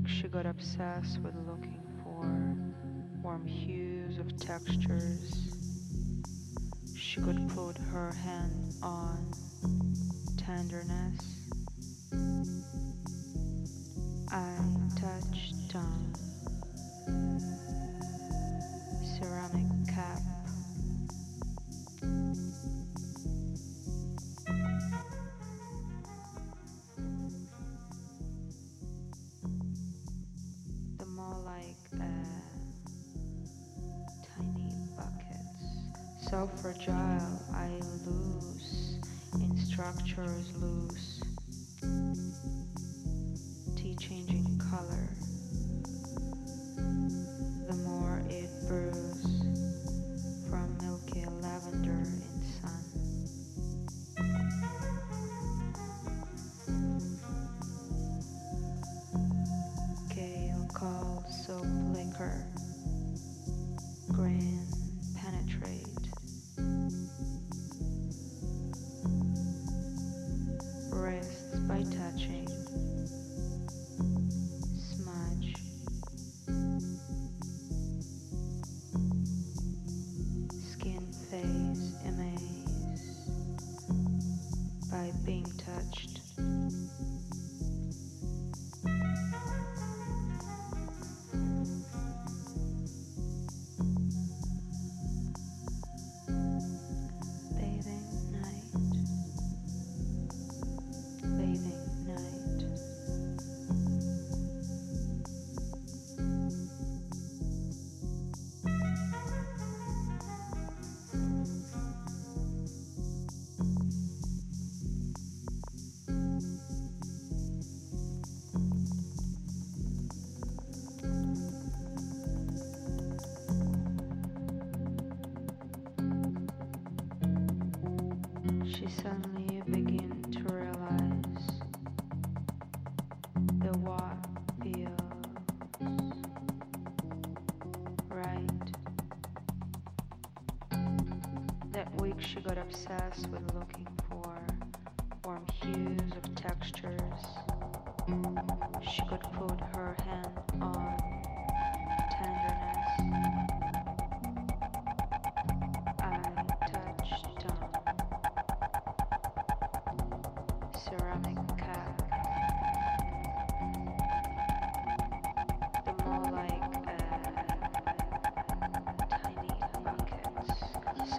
week she got obsessed with looking for warm hues of textures. She could put her hand on tenderness. so fragile, I lose in structures loose. she got obsessed with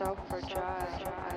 myself for joy.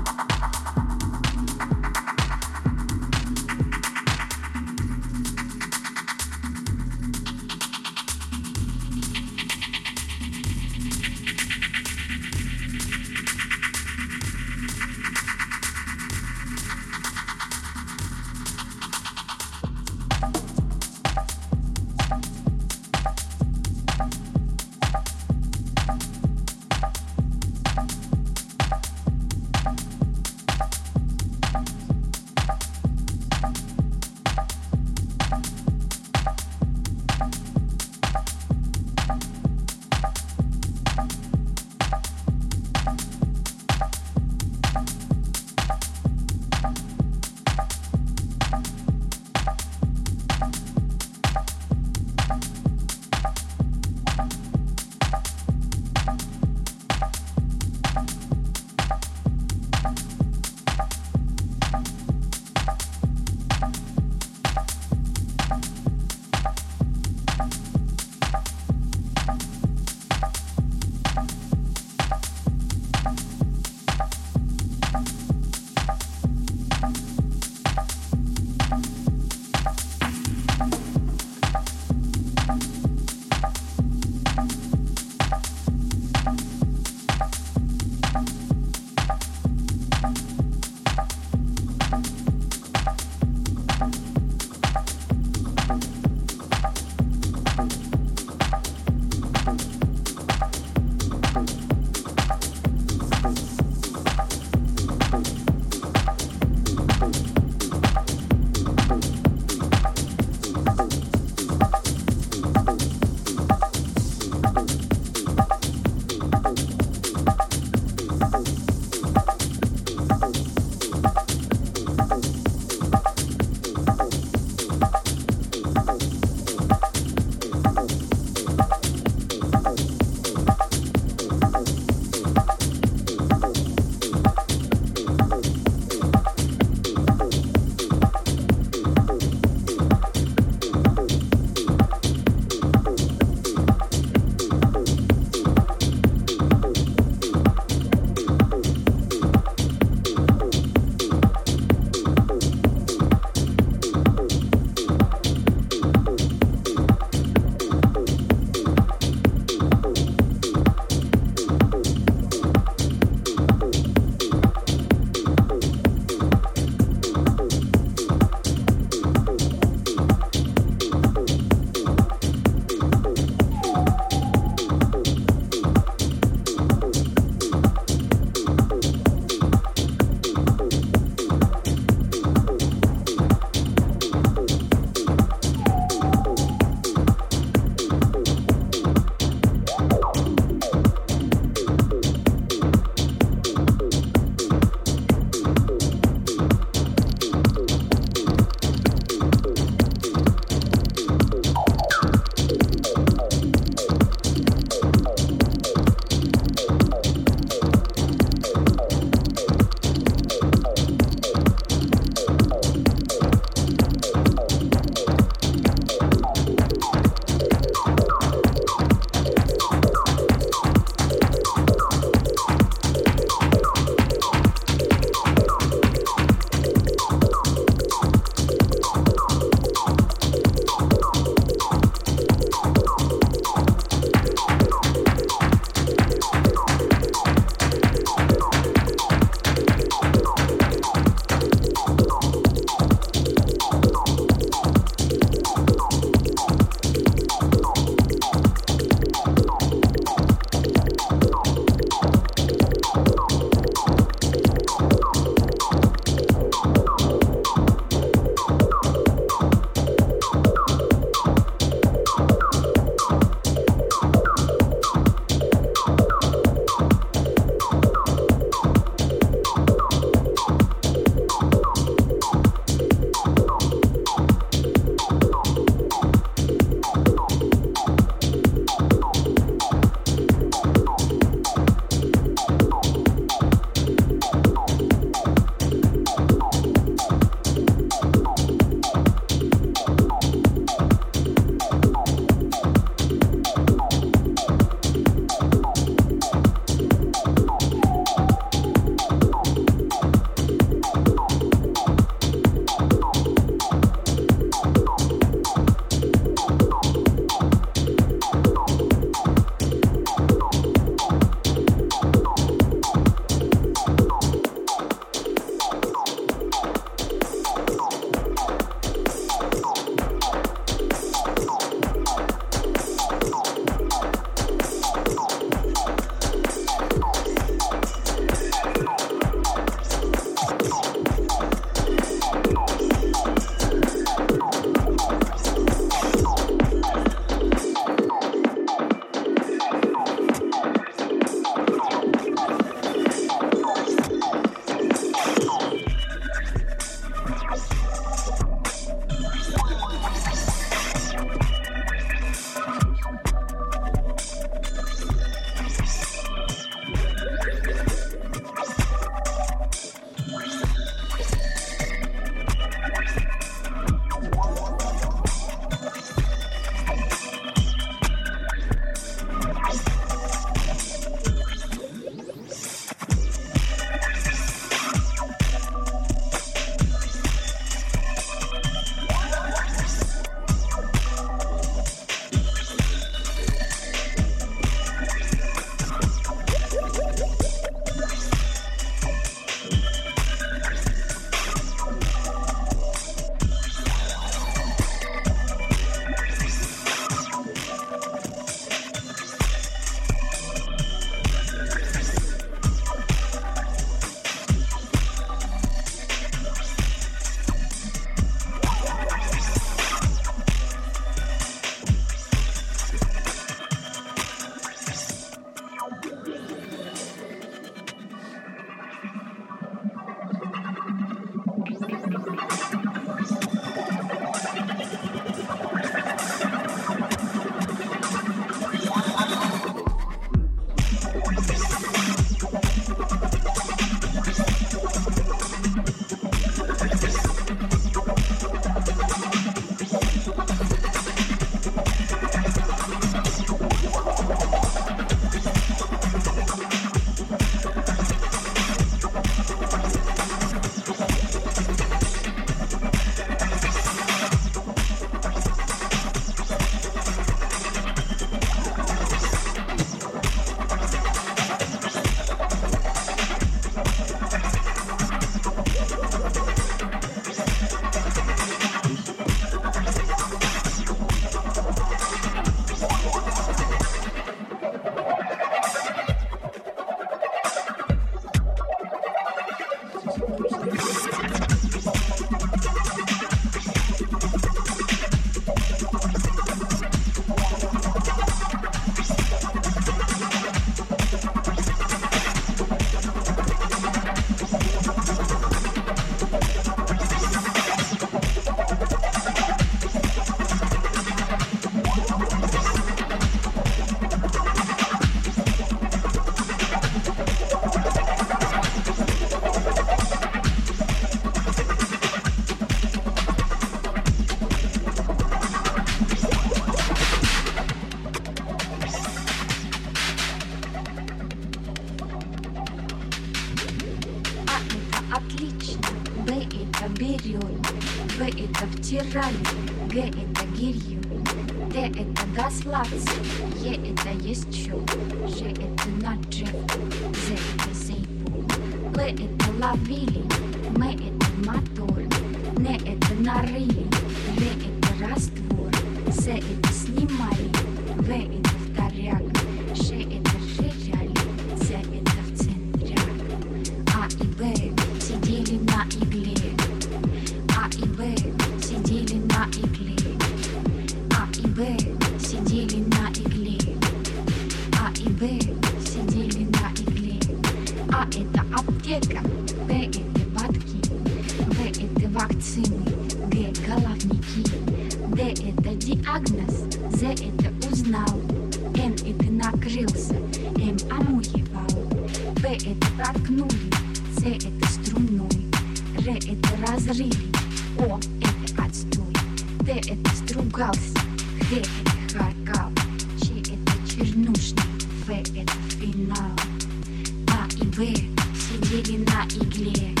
вы сидели на игле.